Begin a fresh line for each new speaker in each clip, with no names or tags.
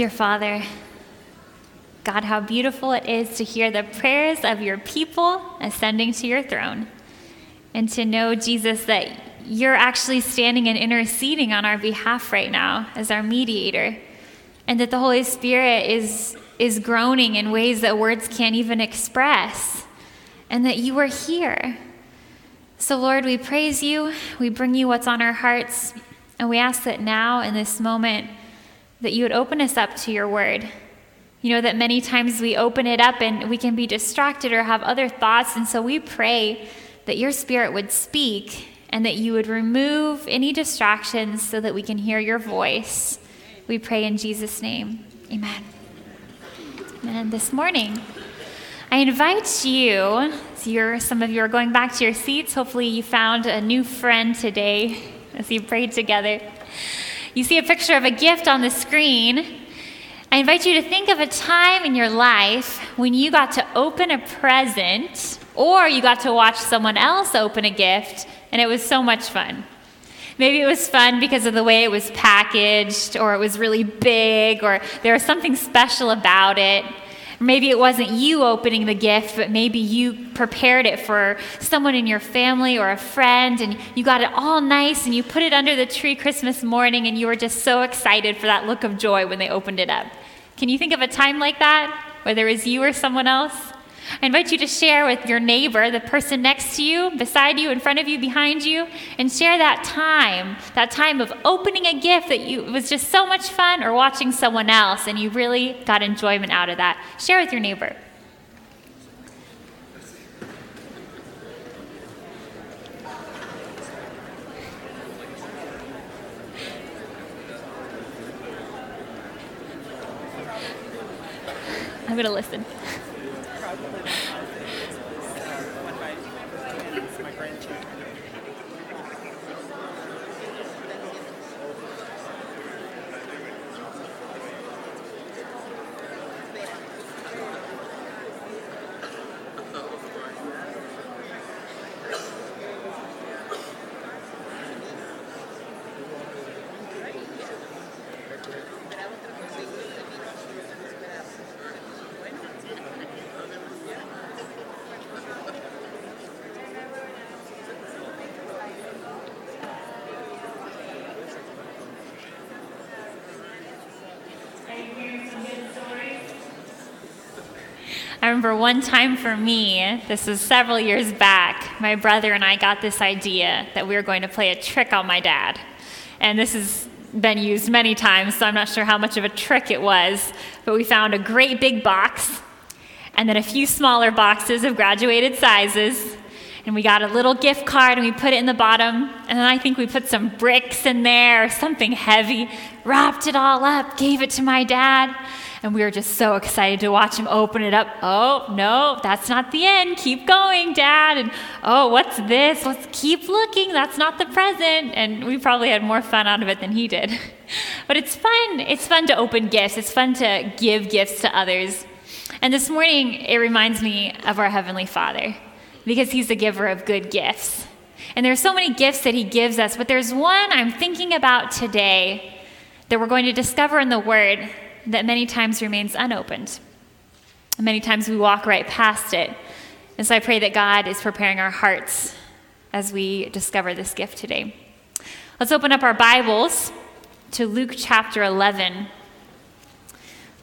Dear Father, God, how beautiful it is to hear the prayers of your people ascending to your throne. And to know, Jesus, that you're actually standing and interceding on our behalf right now as our mediator. And that the Holy Spirit is, is groaning in ways that words can't even express. And that you are here. So, Lord, we praise you. We bring you what's on our hearts. And we ask that now, in this moment, that you would open us up to your word. You know that many times we open it up and we can be distracted or have other thoughts. And so we pray that your spirit would speak and that you would remove any distractions so that we can hear your voice. We pray in Jesus' name. Amen. And this morning, I invite you, you're, some of you are going back to your seats. Hopefully, you found a new friend today as you prayed together. You see a picture of a gift on the screen. I invite you to think of a time in your life when you got to open a present or you got to watch someone else open a gift and it was so much fun. Maybe it was fun because of the way it was packaged, or it was really big, or there was something special about it. Maybe it wasn't you opening the gift, but maybe you prepared it for someone in your family or a friend, and you got it all nice and you put it under the tree Christmas morning, and you were just so excited for that look of joy when they opened it up. Can you think of a time like that, whether it was you or someone else? I invite you to share with your neighbor, the person next to you, beside you, in front of you, behind you, and share that time, that time of opening a gift that you was just so much fun or watching someone else and you really got enjoyment out of that. Share with your neighbor. I'm going to listen. I remember one time for me, this was several years back, my brother and I got this idea that we were going to play a trick on my dad. And this has been used many times, so I'm not sure how much of a trick it was. But we found a great big box and then a few smaller boxes of graduated sizes. And we got a little gift card and we put it in the bottom. And then I think we put some bricks in there or something heavy, wrapped it all up, gave it to my dad. And we were just so excited to watch him open it up. Oh, no, that's not the end. Keep going, Dad. And oh, what's this? Let's keep looking. That's not the present. And we probably had more fun out of it than he did. But it's fun. It's fun to open gifts, it's fun to give gifts to others. And this morning, it reminds me of our Heavenly Father because He's the giver of good gifts. And there are so many gifts that He gives us, but there's one I'm thinking about today that we're going to discover in the Word that many times remains unopened. Many times we walk right past it. And so I pray that God is preparing our hearts as we discover this gift today. Let's open up our Bibles to Luke chapter 11.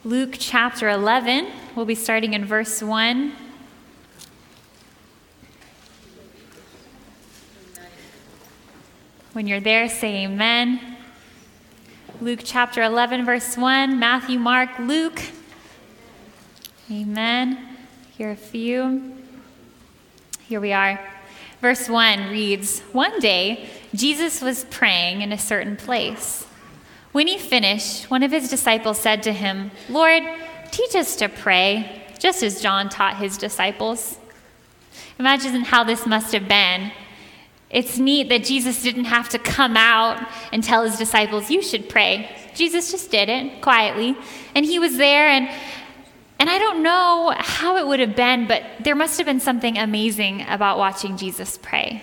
Luke chapter 11, we'll be starting in verse 1. When you're there, say amen. Luke chapter 11, verse 1, Matthew, Mark, Luke. Amen. Here are a few. Here we are. Verse 1 reads One day, Jesus was praying in a certain place. When he finished, one of his disciples said to him, Lord, teach us to pray, just as John taught his disciples. Imagine how this must have been it's neat that Jesus didn't have to come out and tell his disciples, you should pray. Jesus just did it quietly. And he was there, and, and I don't know how it would have been, but there must have been something amazing about watching Jesus pray.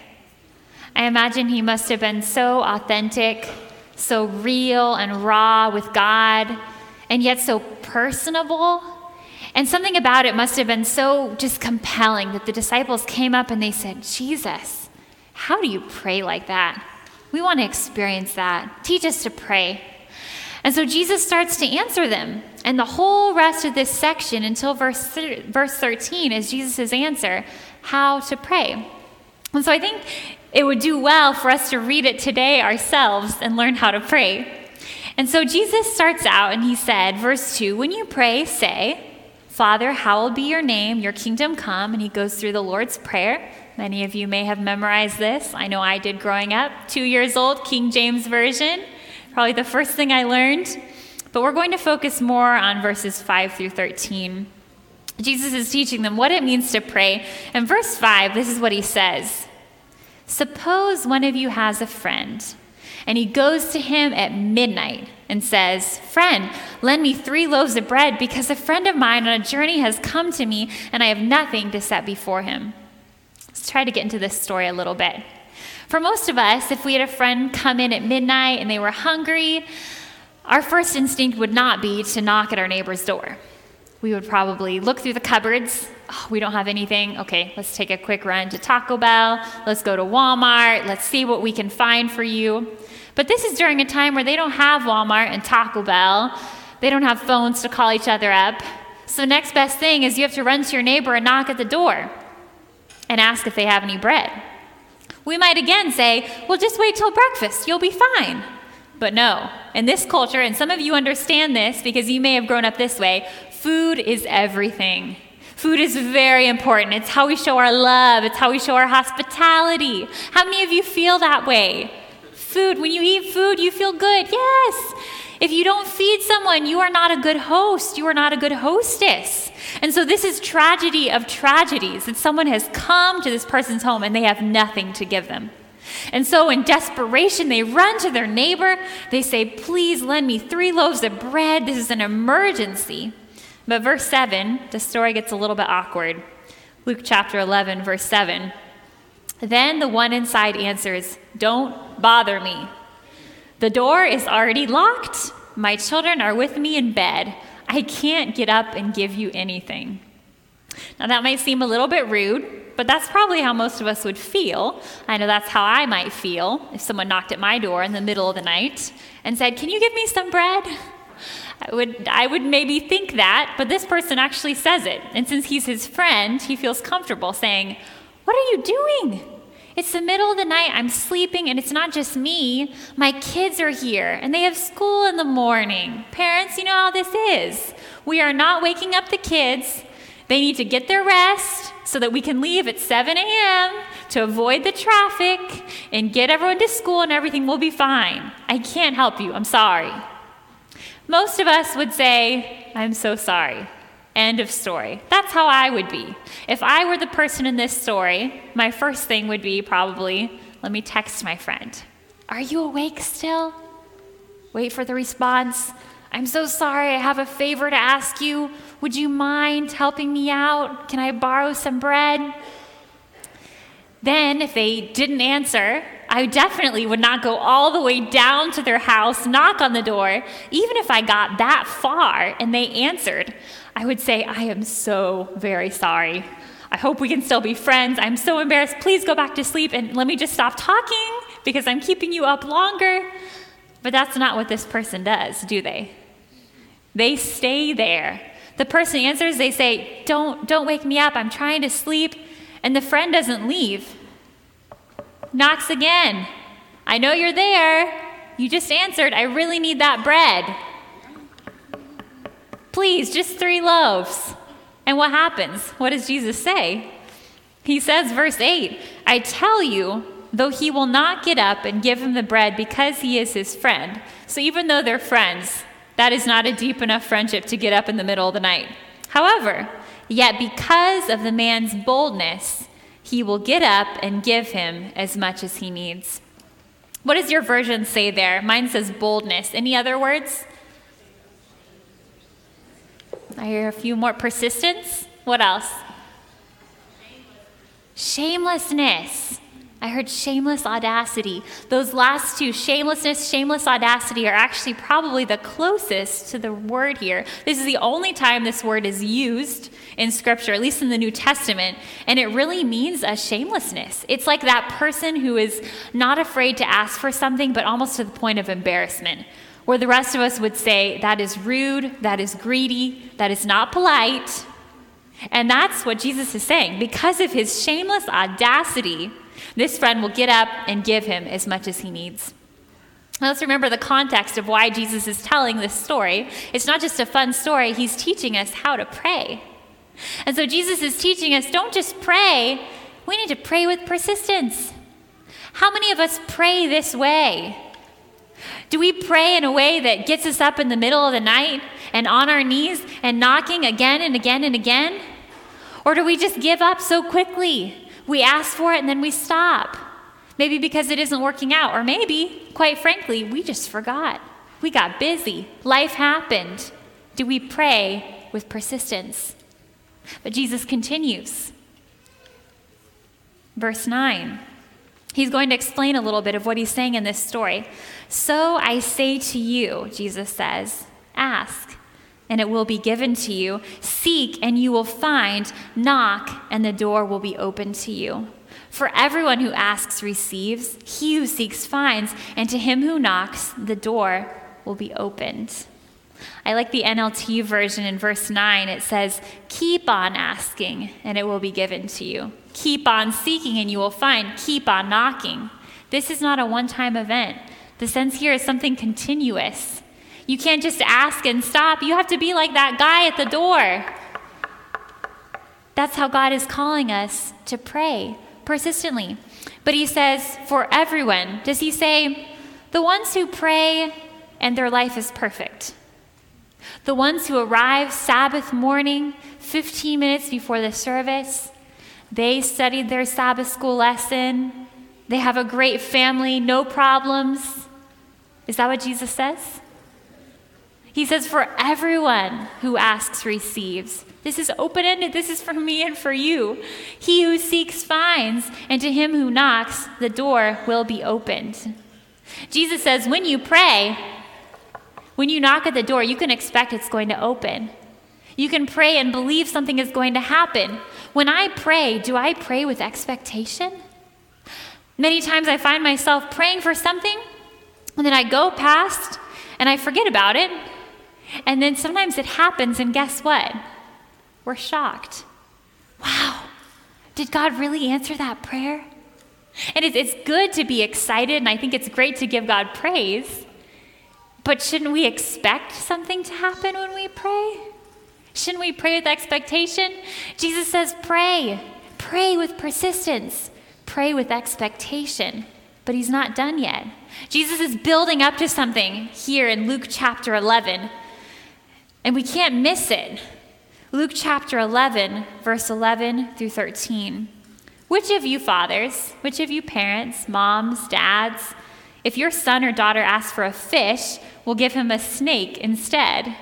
I imagine he must have been so authentic, so real and raw with God. and yet so personable. And something about it must have been so just compelling that the disciples came up and they said, Jesus, how do you pray like that? We want to experience that. Teach us to pray. And so Jesus starts to answer them. And the whole rest of this section until verse, verse 13 is Jesus' answer how to pray. And so I think it would do well for us to read it today ourselves and learn how to pray. And so Jesus starts out and he said, verse 2 When you pray, say, Father, hallowed be your name, your kingdom come. And he goes through the Lord's Prayer. Many of you may have memorized this. I know I did growing up. Two years old, King James Version. Probably the first thing I learned. But we're going to focus more on verses 5 through 13. Jesus is teaching them what it means to pray. In verse 5, this is what he says Suppose one of you has a friend, and he goes to him at midnight and says, Friend, lend me three loaves of bread because a friend of mine on a journey has come to me, and I have nothing to set before him. Let's try to get into this story a little bit. For most of us, if we had a friend come in at midnight and they were hungry, our first instinct would not be to knock at our neighbor's door we would probably look through the cupboards. Oh, we don't have anything. Okay, let's take a quick run to Taco Bell. Let's go to Walmart. Let's see what we can find for you. But this is during a time where they don't have Walmart and Taco Bell. They don't have phones to call each other up. So, next best thing is you have to run to your neighbor and knock at the door and ask if they have any bread. We might again say, well, just wait till breakfast. You'll be fine. But no, in this culture, and some of you understand this because you may have grown up this way, Food is everything. Food is very important. It's how we show our love, it's how we show our hospitality. How many of you feel that way? Food, when you eat food, you feel good. Yes. If you don't feed someone, you are not a good host. You are not a good hostess. And so, this is tragedy of tragedies that someone has come to this person's home and they have nothing to give them. And so, in desperation, they run to their neighbor. They say, Please lend me three loaves of bread. This is an emergency. But verse 7, the story gets a little bit awkward. Luke chapter 11, verse 7. Then the one inside answers, Don't bother me. The door is already locked. My children are with me in bed. I can't get up and give you anything. Now, that might seem a little bit rude, but that's probably how most of us would feel. I know that's how I might feel if someone knocked at my door in the middle of the night and said, Can you give me some bread? I would, I would maybe think that, but this person actually says it. And since he's his friend, he feels comfortable saying, What are you doing? It's the middle of the night, I'm sleeping, and it's not just me. My kids are here, and they have school in the morning. Parents, you know how this is. We are not waking up the kids. They need to get their rest so that we can leave at 7 a.m. to avoid the traffic and get everyone to school, and everything will be fine. I can't help you. I'm sorry. Most of us would say, I'm so sorry. End of story. That's how I would be. If I were the person in this story, my first thing would be probably, let me text my friend. Are you awake still? Wait for the response. I'm so sorry, I have a favor to ask you. Would you mind helping me out? Can I borrow some bread? Then, if they didn't answer, I definitely would not go all the way down to their house, knock on the door. Even if I got that far and they answered, I would say, I am so very sorry. I hope we can still be friends. I'm so embarrassed. Please go back to sleep and let me just stop talking because I'm keeping you up longer. But that's not what this person does, do they? They stay there. The person answers, they say, "Don't don't wake me up. I'm trying to sleep." And the friend doesn't leave. Knocks again. I know you're there. You just answered, I really need that bread. Please, just three loaves. And what happens? What does Jesus say? He says, verse 8, I tell you, though he will not get up and give him the bread because he is his friend. So even though they're friends, that is not a deep enough friendship to get up in the middle of the night. However, Yet because of the man's boldness, he will get up and give him as much as he needs. What does your version say there? Mine says boldness. Any other words? I hear a few more persistence. What else? Shamelessness. I heard shameless audacity. Those last two, shamelessness, shameless audacity, are actually probably the closest to the word here. This is the only time this word is used in Scripture, at least in the New Testament, and it really means a shamelessness. It's like that person who is not afraid to ask for something, but almost to the point of embarrassment, where the rest of us would say, that is rude, that is greedy, that is not polite. And that's what Jesus is saying. Because of his shameless audacity, this friend will get up and give him as much as he needs. Now let's remember the context of why Jesus is telling this story. It's not just a fun story, he's teaching us how to pray. And so Jesus is teaching us don't just pray, we need to pray with persistence. How many of us pray this way? Do we pray in a way that gets us up in the middle of the night and on our knees and knocking again and again and again? Or do we just give up so quickly? We ask for it and then we stop. Maybe because it isn't working out, or maybe, quite frankly, we just forgot. We got busy. Life happened. Do we pray with persistence? But Jesus continues. Verse 9. He's going to explain a little bit of what he's saying in this story. So I say to you, Jesus says, ask, and it will be given to you. Seek, and you will find. Knock, and the door will be opened to you. For everyone who asks receives, he who seeks finds, and to him who knocks, the door will be opened. I like the NLT version in verse 9. It says, Keep on asking, and it will be given to you. Keep on seeking, and you will find. Keep on knocking. This is not a one time event. The sense here is something continuous. You can't just ask and stop. You have to be like that guy at the door. That's how God is calling us to pray persistently. But he says, for everyone. Does he say, the ones who pray and their life is perfect? The ones who arrive Sabbath morning, 15 minutes before the service, they studied their Sabbath school lesson, they have a great family, no problems. Is that what Jesus says? He says, For everyone who asks receives. This is open ended. This is for me and for you. He who seeks finds, and to him who knocks, the door will be opened. Jesus says, When you pray, when you knock at the door, you can expect it's going to open. You can pray and believe something is going to happen. When I pray, do I pray with expectation? Many times I find myself praying for something, and then I go past and I forget about it, and then sometimes it happens, and guess what? We're shocked. Wow, did God really answer that prayer? And it's good to be excited, and I think it's great to give God praise. But shouldn't we expect something to happen when we pray? Shouldn't we pray with expectation? Jesus says, pray. Pray with persistence. Pray with expectation. But he's not done yet. Jesus is building up to something here in Luke chapter 11. And we can't miss it. Luke chapter 11, verse 11 through 13. Which of you fathers, which of you parents, moms, dads, if your son or daughter asks for a fish, we'll give him a snake instead?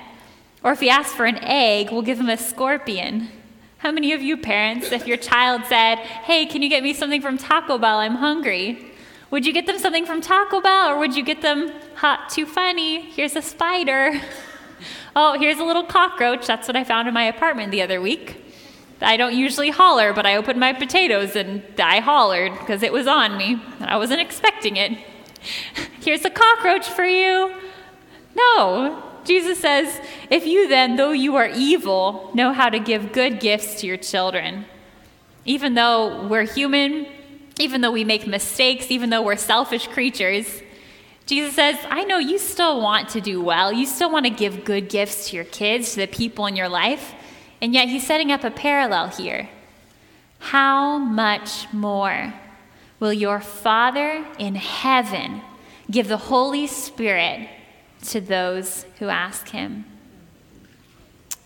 Or if he asks for an egg, we'll give him a scorpion? How many of you parents, if your child said, Hey, can you get me something from Taco Bell? I'm hungry. Would you get them something from Taco Bell or would you get them, hot, too funny, here's a spider? Oh, here's a little cockroach. That's what I found in my apartment the other week. I don't usually holler, but I opened my potatoes and I hollered because it was on me. And I wasn't expecting it. Here's a cockroach for you. No. Jesus says, if you then, though you are evil, know how to give good gifts to your children, even though we're human, even though we make mistakes, even though we're selfish creatures, Jesus says, I know you still want to do well. You still want to give good gifts to your kids, to the people in your life. And yet he's setting up a parallel here. How much more will your Father in heaven give the Holy Spirit to those who ask him?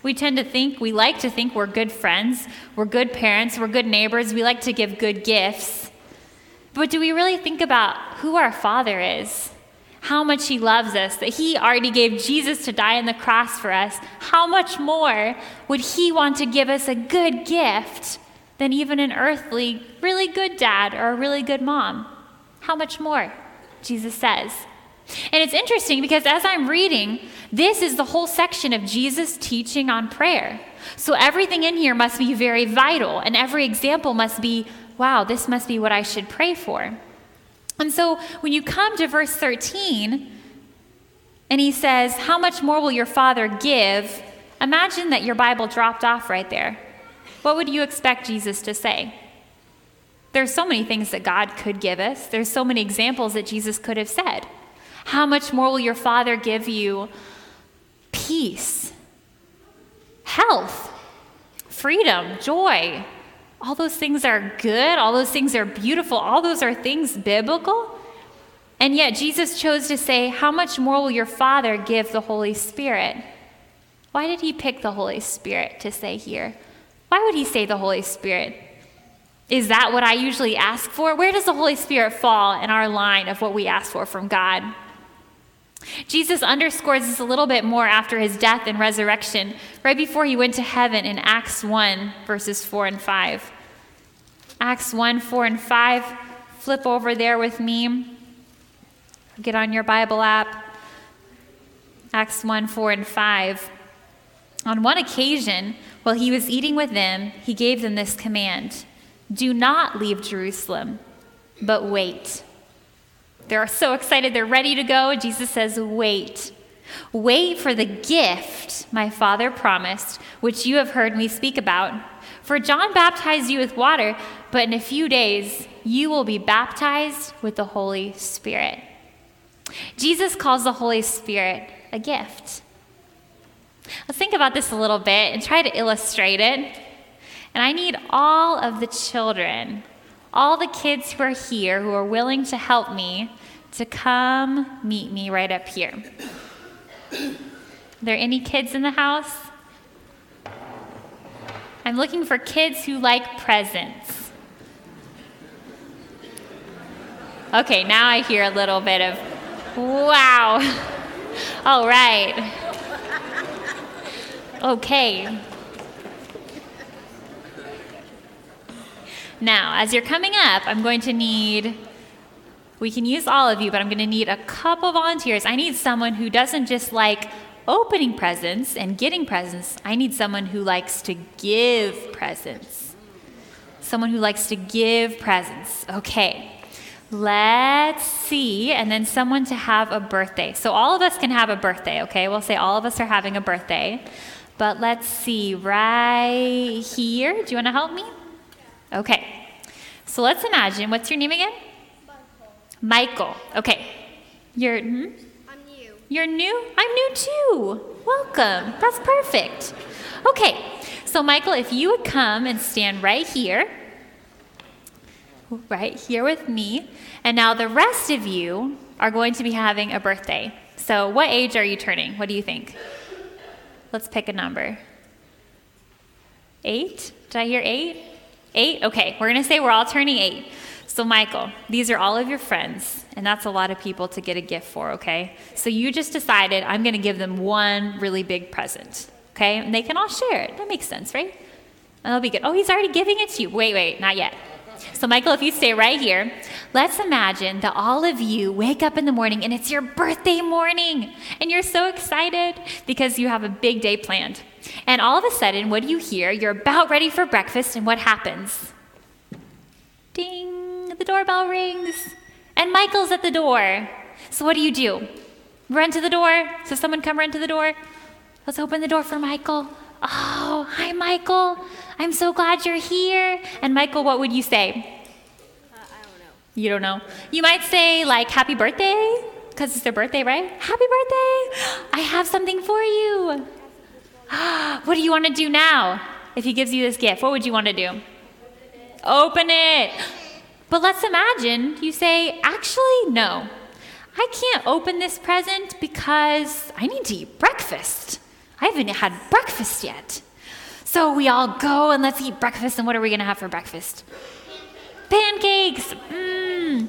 We tend to think, we like to think we're good friends, we're good parents, we're good neighbors, we like to give good gifts. But do we really think about who our Father is? how much He loves us, that He already gave Jesus to die on the cross for us, how much more would He want to give us a good gift than even an earthly, really good dad or a really good mom. How much more? Jesus says. And it's interesting because as I'm reading, this is the whole section of Jesus teaching on prayer. So everything in here must be very vital, and every example must be, wow, this must be what I should pray for. And so when you come to verse 13, and he says, How much more will your Father give? Imagine that your Bible dropped off right there. What would you expect Jesus to say? There's so many things that God could give us. There's so many examples that Jesus could have said. How much more will your Father give you peace, health, freedom, joy? All those things are good. All those things are beautiful. All those are things biblical. And yet, Jesus chose to say, How much more will your Father give the Holy Spirit? Why did he pick the Holy Spirit to say here? Why would he say the Holy Spirit? Is that what I usually ask for? Where does the Holy Spirit fall in our line of what we ask for from God? Jesus underscores this a little bit more after his death and resurrection, right before he went to heaven in Acts 1, verses 4 and 5. Acts 1, 4 and 5. Flip over there with me. Get on your Bible app. Acts 1 4 and 5. On one occasion, while he was eating with them, he gave them this command Do not leave Jerusalem, but wait. They're so excited, they're ready to go. Jesus says, Wait. Wait for the gift my Father promised, which you have heard me speak about. For John baptized you with water, but in a few days you will be baptized with the Holy Spirit. Jesus calls the Holy Spirit a gift. Let's think about this a little bit and try to illustrate it. And I need all of the children, all the kids who are here who are willing to help me, to come meet me right up here. Are there any kids in the house? I'm looking for kids who like presents. Okay, now I hear a little bit of Wow. All right. Okay. Now, as you're coming up, I'm going to need, we can use all of you, but I'm going to need a couple volunteers. I need someone who doesn't just like opening presents and getting presents, I need someone who likes to give presents. Someone who likes to give presents. Okay. Let's see. And then someone to have a birthday. So all of us can have a birthday, okay? We'll say all of us are having a birthday. But let's see, right here. Do you want to help me? Okay. So let's imagine. What's your name again? Michael. Michael. Okay. You're. Hmm?
I'm new.
You're new? I'm new too. Welcome. That's perfect. Okay. So, Michael, if you would come and stand right here right here with me. And now the rest of you are going to be having a birthday. So, what age are you turning? What do you think? Let's pick a number. Eight? Did I hear eight? Eight? Okay, we're going to say we're all turning eight. So, Michael, these are all of your friends, and that's a lot of people to get a gift for, okay? So, you just decided I'm going to give them one really big present, okay? And they can all share it. That makes sense, right? And they'll be good. Oh, he's already giving it to you. Wait, wait, not yet. So, Michael, if you stay right here, let's imagine that all of you wake up in the morning and it's your birthday morning and you're so excited because you have a big day planned. And all of a sudden, what do you hear? You're about ready for breakfast, and what happens? Ding, the doorbell rings, and Michael's at the door. So, what do you do? Run to the door? So, someone come run to the door? Let's open the door for Michael. Oh, hi, Michael. I'm so glad you're here. And Michael, what would you say?
Uh, I don't know.
You don't know? You might say, like, happy birthday, because it's their birthday, right? Happy birthday! I have something for you. what do you want to do now if he gives you this gift? What would you want to do? Open it. But let's imagine you say, actually, no. I can't open this present because I need to eat breakfast. I haven't had breakfast yet. So we all go and let's eat breakfast. And what are we going to have for breakfast? Pancakes. Mmm.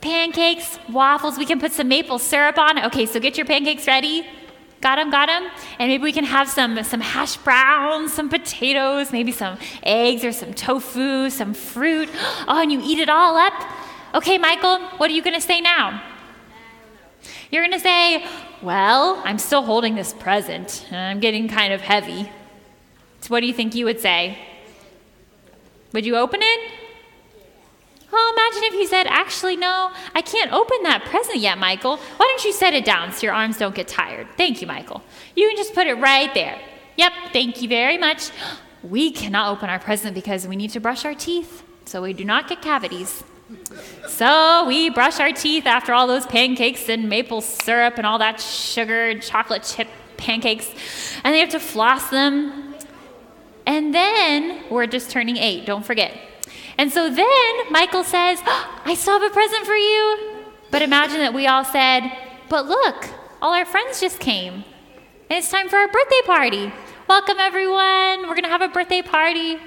Pancakes, waffles. We can put some maple syrup on. Okay, so get your pancakes ready. Got them, got them? And maybe we can have some, some hash browns, some potatoes, maybe some eggs or some tofu, some fruit. Oh, and you eat it all up? Okay, Michael, what are you going to say now? You're going to say, Well, I'm still holding this present, and I'm getting kind of heavy. So, what do you think you would say? Would you open it? Oh, imagine if you said, Actually, no, I can't open that present yet, Michael. Why don't you set it down so your arms don't get tired? Thank you, Michael. You can just put it right there. Yep, thank you very much. We cannot open our present because we need to brush our teeth so we do not get cavities. So we brush our teeth after all those pancakes and maple syrup and all that sugar and chocolate chip pancakes, and they have to floss them. And then we're just turning eight, don't forget. And so then Michael says, oh, I still have a present for you. But imagine that we all said, But look, all our friends just came. And it's time for our birthday party. Welcome, everyone. We're going to have a birthday party.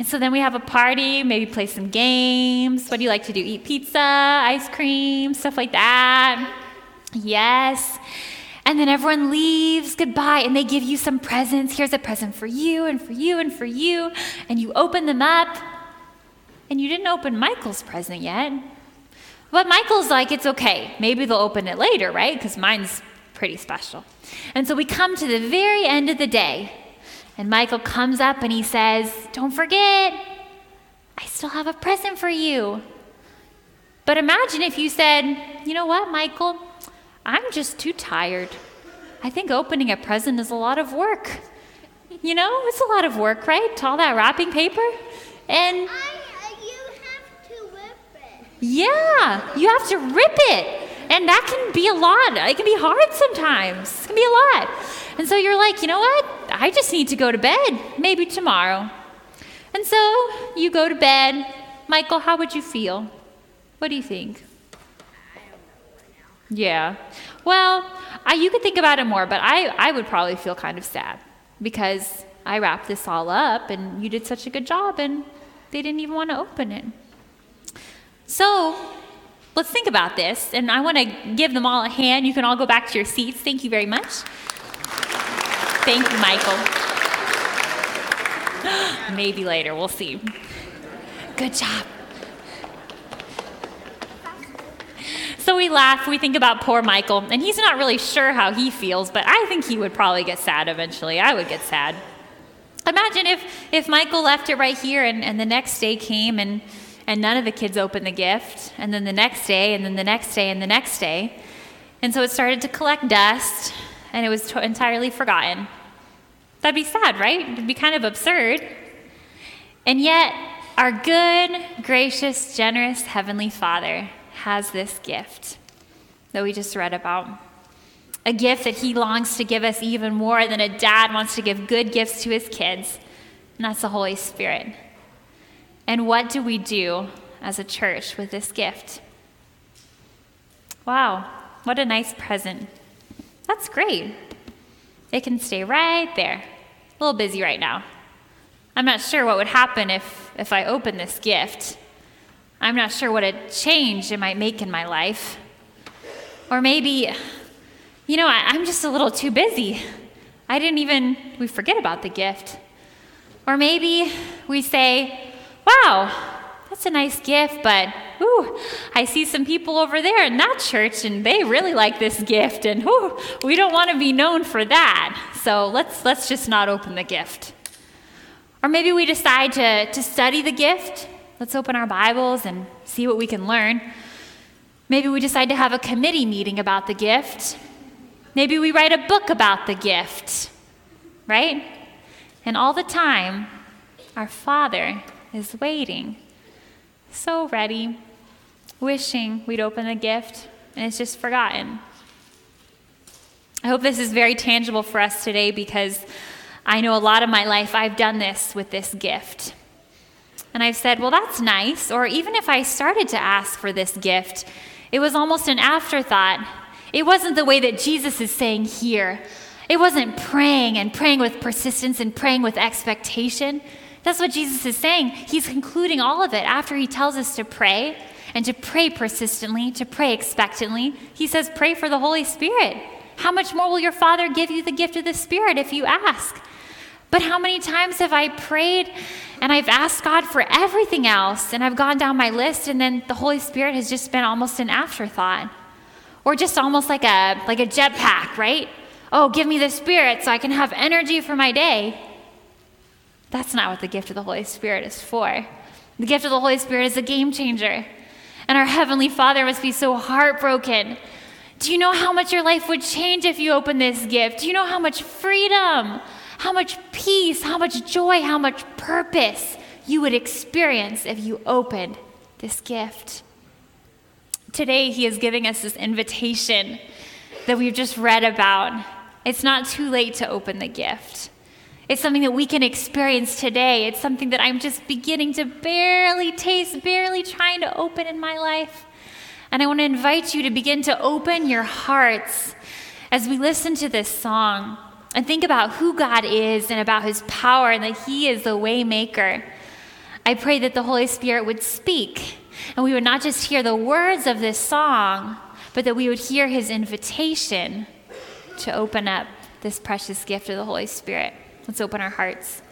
And so then we have a party, maybe play some games. What do you like to do? Eat pizza, ice cream, stuff like that. Yes. And then everyone leaves goodbye and they give you some presents. Here's a present for you and for you and for you. And you open them up and you didn't open Michael's present yet. But Michael's like, it's okay. Maybe they'll open it later, right? Because mine's pretty special. And so we come to the very end of the day, and Michael comes up and he says, Don't forget, I still have a present for you. But imagine if you said, You know what, Michael? I'm just too tired. I think opening a present is a lot of work. You know, it's a lot of work, right? All that wrapping paper. And yeah, you have to rip it. And that can be a lot. It can be hard sometimes. It can be a lot. And so you're like, you know what? I just need to go to bed. Maybe tomorrow. And so you go to bed. Michael, how would you feel? What do you think? Yeah. Well, I, you could think about it more, but I, I would probably feel kind of sad because I wrapped this all up and you did such a good job and they didn't even want to open it. So let's think about this. And I want to give them all a hand. You can all go back to your seats. Thank you very much. Thank you, Michael. Maybe later. We'll see. Good job. So we laugh, we think about poor Michael, and he's not really sure how he feels, but I think he would probably get sad eventually. I would get sad. Imagine if, if Michael left it right here and, and the next day came and and none of the kids opened the gift. And then the next day, and then the next day, and the next day. And so it started to collect dust, and it was t- entirely forgotten. That'd be sad, right? It'd be kind of absurd. And yet, our good, gracious, generous Heavenly Father has this gift that we just read about. A gift that He longs to give us even more than a dad wants to give good gifts to his kids, and that's the Holy Spirit. And what do we do as a church with this gift? Wow, what a nice present. That's great. It can stay right there. A little busy right now. I'm not sure what would happen if, if I open this gift. I'm not sure what a change it might make in my life. Or maybe, you know, I, I'm just a little too busy. I didn't even, we forget about the gift. Or maybe we say, wow, that's a nice gift, but ooh, I see some people over there in that church and they really like this gift, and ooh, we don't want to be known for that. So let's, let's just not open the gift. Or maybe we decide to, to study the gift. Let's open our Bibles and see what we can learn. Maybe we decide to have a committee meeting about the gift. Maybe we write a book about the gift, right? And all the time, our Father is waiting, so ready, wishing we'd open the gift, and it's just forgotten. I hope this is very tangible for us today because I know a lot of my life I've done this with this gift. And I've said, well, that's nice. Or even if I started to ask for this gift, it was almost an afterthought. It wasn't the way that Jesus is saying here. It wasn't praying and praying with persistence and praying with expectation. That's what Jesus is saying. He's concluding all of it after he tells us to pray and to pray persistently, to pray expectantly. He says, Pray for the Holy Spirit. How much more will your Father give you the gift of the Spirit if you ask? But how many times have I prayed and I've asked God for everything else and I've gone down my list and then the Holy Spirit has just been almost an afterthought? Or just almost like a like a jetpack, right? Oh, give me the Spirit so I can have energy for my day. That's not what the gift of the Holy Spirit is for. The gift of the Holy Spirit is a game changer. And our Heavenly Father must be so heartbroken. Do you know how much your life would change if you opened this gift? Do you know how much freedom, how much peace, how much joy, how much purpose you would experience if you opened this gift? Today, He is giving us this invitation that we've just read about. It's not too late to open the gift. It's something that we can experience today. It's something that I'm just beginning to barely taste, barely trying to open in my life. And I want to invite you to begin to open your hearts as we listen to this song and think about who God is and about his power and that he is the waymaker. I pray that the Holy Spirit would speak and we would not just hear the words of this song, but that we would hear his invitation to open up this precious gift of the Holy Spirit. Let's open our hearts.